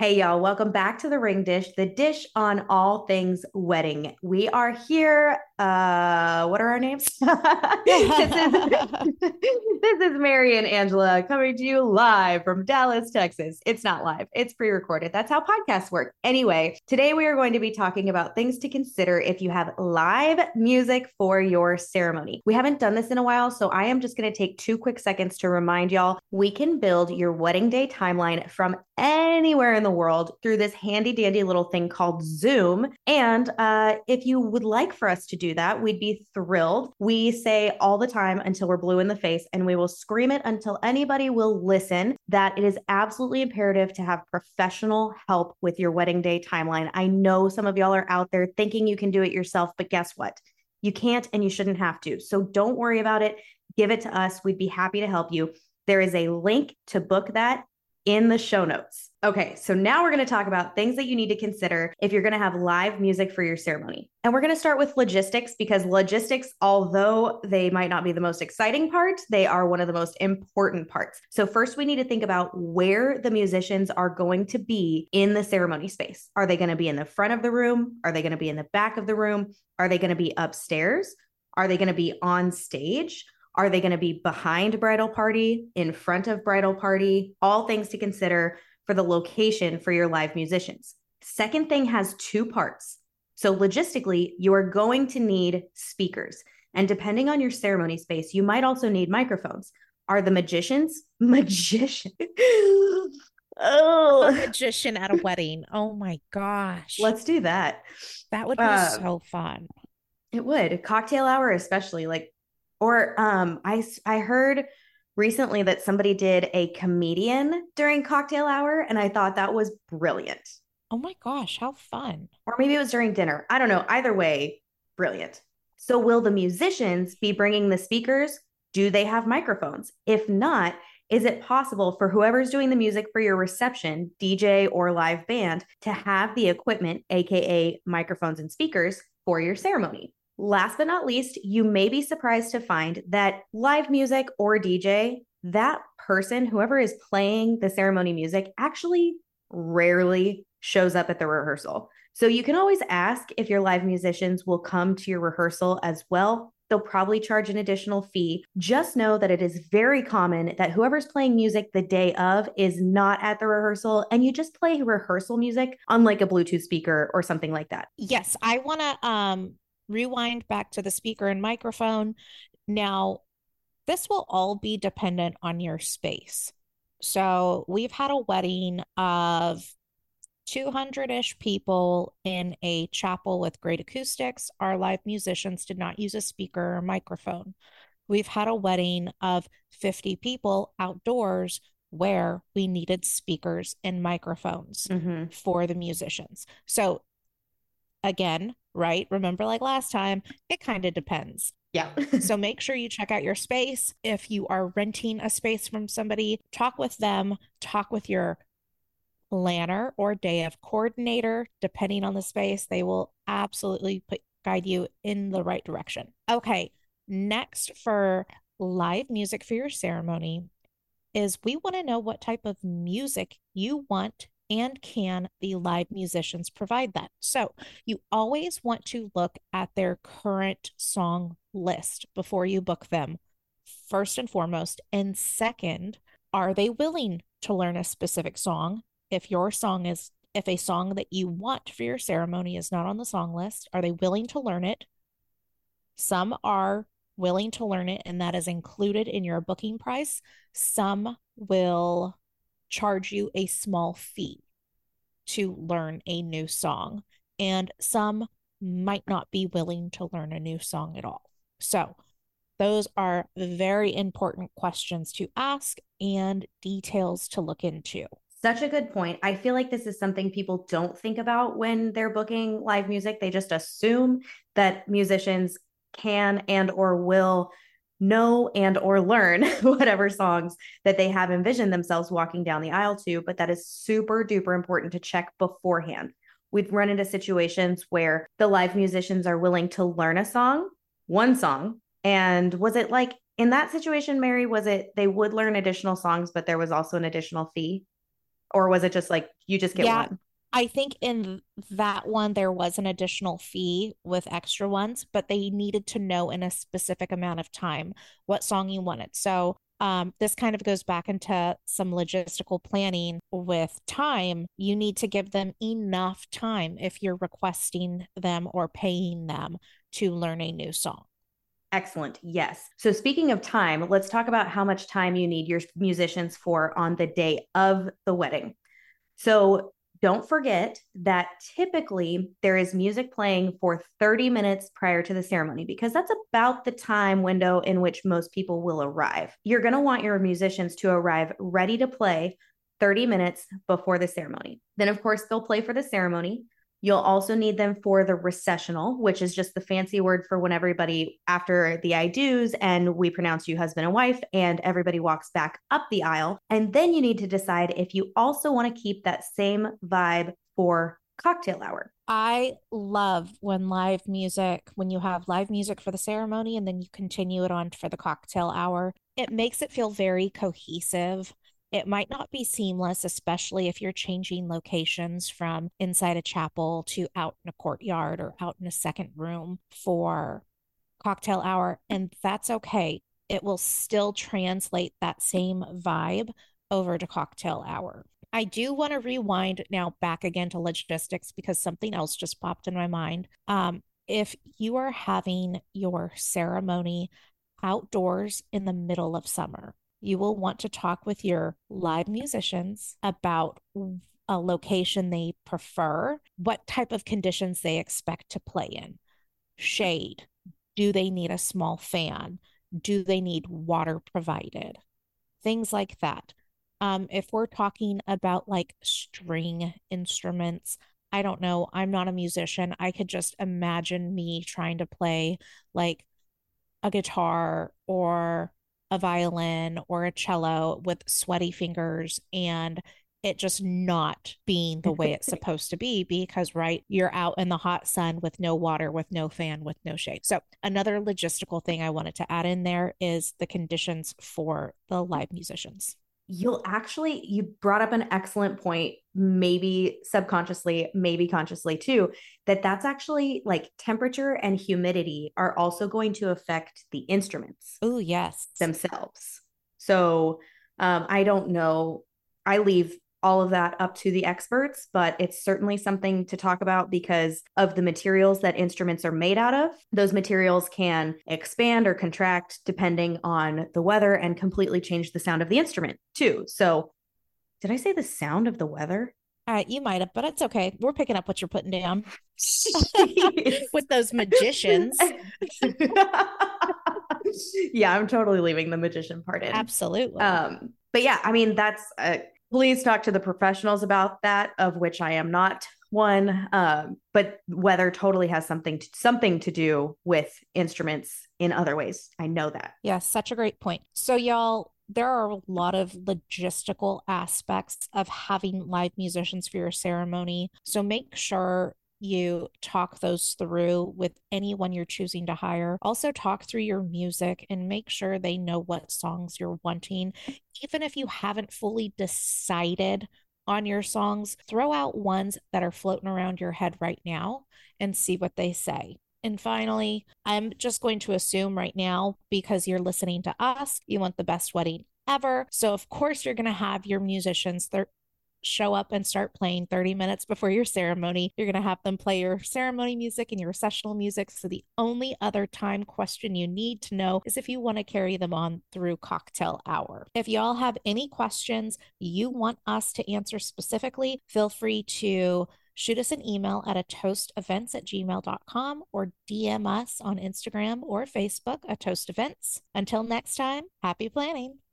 Hey, y'all, welcome back to the Ring Dish, the dish on all things wedding. We are here. Uh, what are our names? this, is, this is Mary and Angela coming to you live from Dallas, Texas. It's not live, it's pre recorded. That's how podcasts work. Anyway, today we are going to be talking about things to consider if you have live music for your ceremony. We haven't done this in a while, so I am just going to take two quick seconds to remind y'all we can build your wedding day timeline from anywhere in the world through this handy dandy little thing called Zoom. And uh, if you would like for us to do that, we'd be thrilled. We say all the time until we're blue in the face, and we will scream it until anybody will listen that it is absolutely imperative to have professional help with your wedding day timeline. I know some of y'all are out there thinking you can do it yourself, but guess what? You can't and you shouldn't have to. So don't worry about it. Give it to us. We'd be happy to help you. There is a link to book that in the show notes. Okay, so now we're going to talk about things that you need to consider if you're going to have live music for your ceremony. And we're going to start with logistics because logistics, although they might not be the most exciting part, they are one of the most important parts. So, first, we need to think about where the musicians are going to be in the ceremony space. Are they going to be in the front of the room? Are they going to be in the back of the room? Are they going to be upstairs? Are they going to be on stage? Are they going to be behind bridal party, in front of bridal party? All things to consider for the location for your live musicians. Second thing has two parts. So, logistically, you are going to need speakers. And depending on your ceremony space, you might also need microphones. Are the magicians magician? oh, a magician at a wedding. Oh my gosh. Let's do that. That would be uh, so fun. It would. Cocktail hour, especially like, or um, I I heard recently that somebody did a comedian during cocktail hour, and I thought that was brilliant. Oh my gosh, how fun. Or maybe it was during dinner. I don't know. Either way, brilliant. So, will the musicians be bringing the speakers? Do they have microphones? If not, is it possible for whoever's doing the music for your reception, DJ or live band, to have the equipment, AKA microphones and speakers, for your ceremony? Last but not least, you may be surprised to find that live music or DJ, that person, whoever is playing the ceremony music, actually rarely shows up at the rehearsal. So you can always ask if your live musicians will come to your rehearsal as well. They'll probably charge an additional fee. Just know that it is very common that whoever's playing music the day of is not at the rehearsal and you just play rehearsal music on like a Bluetooth speaker or something like that. Yes, I want to um rewind back to the speaker and microphone. Now, this will all be dependent on your space. So, we've had a wedding of 200 ish people in a chapel with great acoustics. Our live musicians did not use a speaker or microphone. We've had a wedding of 50 people outdoors where we needed speakers and microphones mm-hmm. for the musicians. So, again, right? Remember, like last time, it kind of depends. Yeah. so make sure you check out your space. If you are renting a space from somebody, talk with them, talk with your planner or day of coordinator, depending on the space. They will absolutely put, guide you in the right direction. Okay. Next, for live music for your ceremony, is we want to know what type of music you want and can the live musicians provide that? So you always want to look at their current song list before you book them, first and foremost. And second, are they willing to learn a specific song? If your song is, if a song that you want for your ceremony is not on the song list, are they willing to learn it? Some are willing to learn it, and that is included in your booking price. Some will charge you a small fee to learn a new song, and some might not be willing to learn a new song at all. So, those are very important questions to ask and details to look into. Such a good point. I feel like this is something people don't think about when they're booking live music. They just assume that musicians can and or will know and or learn whatever songs that they have envisioned themselves walking down the aisle to but that is super duper important to check beforehand. We've run into situations where the live musicians are willing to learn a song one song and was it like in that situation mary was it they would learn additional songs but there was also an additional fee? Or was it just like you just get yeah, one? I think in that one there was an additional fee with extra ones, but they needed to know in a specific amount of time what song you wanted. So um, this kind of goes back into some logistical planning with time. You need to give them enough time if you're requesting them or paying them to learn a new song. Excellent. Yes. So, speaking of time, let's talk about how much time you need your musicians for on the day of the wedding. So, don't forget that typically there is music playing for 30 minutes prior to the ceremony because that's about the time window in which most people will arrive. You're going to want your musicians to arrive ready to play 30 minutes before the ceremony. Then, of course, they'll play for the ceremony. You'll also need them for the recessional, which is just the fancy word for when everybody, after the I do's, and we pronounce you husband and wife, and everybody walks back up the aisle. And then you need to decide if you also want to keep that same vibe for cocktail hour. I love when live music, when you have live music for the ceremony and then you continue it on for the cocktail hour, it makes it feel very cohesive. It might not be seamless, especially if you're changing locations from inside a chapel to out in a courtyard or out in a second room for cocktail hour. And that's okay. It will still translate that same vibe over to cocktail hour. I do want to rewind now back again to logistics because something else just popped in my mind. Um, if you are having your ceremony outdoors in the middle of summer, you will want to talk with your live musicians about a location they prefer, what type of conditions they expect to play in. Shade. Do they need a small fan? Do they need water provided? Things like that. Um, if we're talking about like string instruments, I don't know. I'm not a musician. I could just imagine me trying to play like a guitar or a violin or a cello with sweaty fingers and it just not being the way it's supposed to be because right you're out in the hot sun with no water with no fan with no shade. So another logistical thing i wanted to add in there is the conditions for the live musicians you'll actually you brought up an excellent point maybe subconsciously maybe consciously too that that's actually like temperature and humidity are also going to affect the instruments oh yes. themselves. So um, i don't know i leave all of that up to the experts, but it's certainly something to talk about because of the materials that instruments are made out of. Those materials can expand or contract depending on the weather and completely change the sound of the instrument too. So, did I say the sound of the weather? Uh, you might have, but it's okay. We're picking up what you're putting down with those magicians. yeah, I'm totally leaving the magician part in. Absolutely. Um, but yeah, I mean, that's a please talk to the professionals about that, of which I am not one. Um, but weather totally has something to, something to do with instruments in other ways. I know that. Yeah, such a great point. So y'all, there are a lot of logistical aspects of having live musicians for your ceremony. So make sure you talk those through with anyone you're choosing to hire. Also, talk through your music and make sure they know what songs you're wanting. Even if you haven't fully decided on your songs, throw out ones that are floating around your head right now and see what they say. And finally, I'm just going to assume right now, because you're listening to us, you want the best wedding ever. So, of course, you're going to have your musicians. They're show up and start playing 30 minutes before your ceremony. You're going to have them play your ceremony music and your recessional music. So the only other time question you need to know is if you want to carry them on through cocktail hour. If y'all have any questions you want us to answer specifically, feel free to shoot us an email at a toastevents at gmail.com or DM us on Instagram or Facebook at toast events. Until next time, happy planning.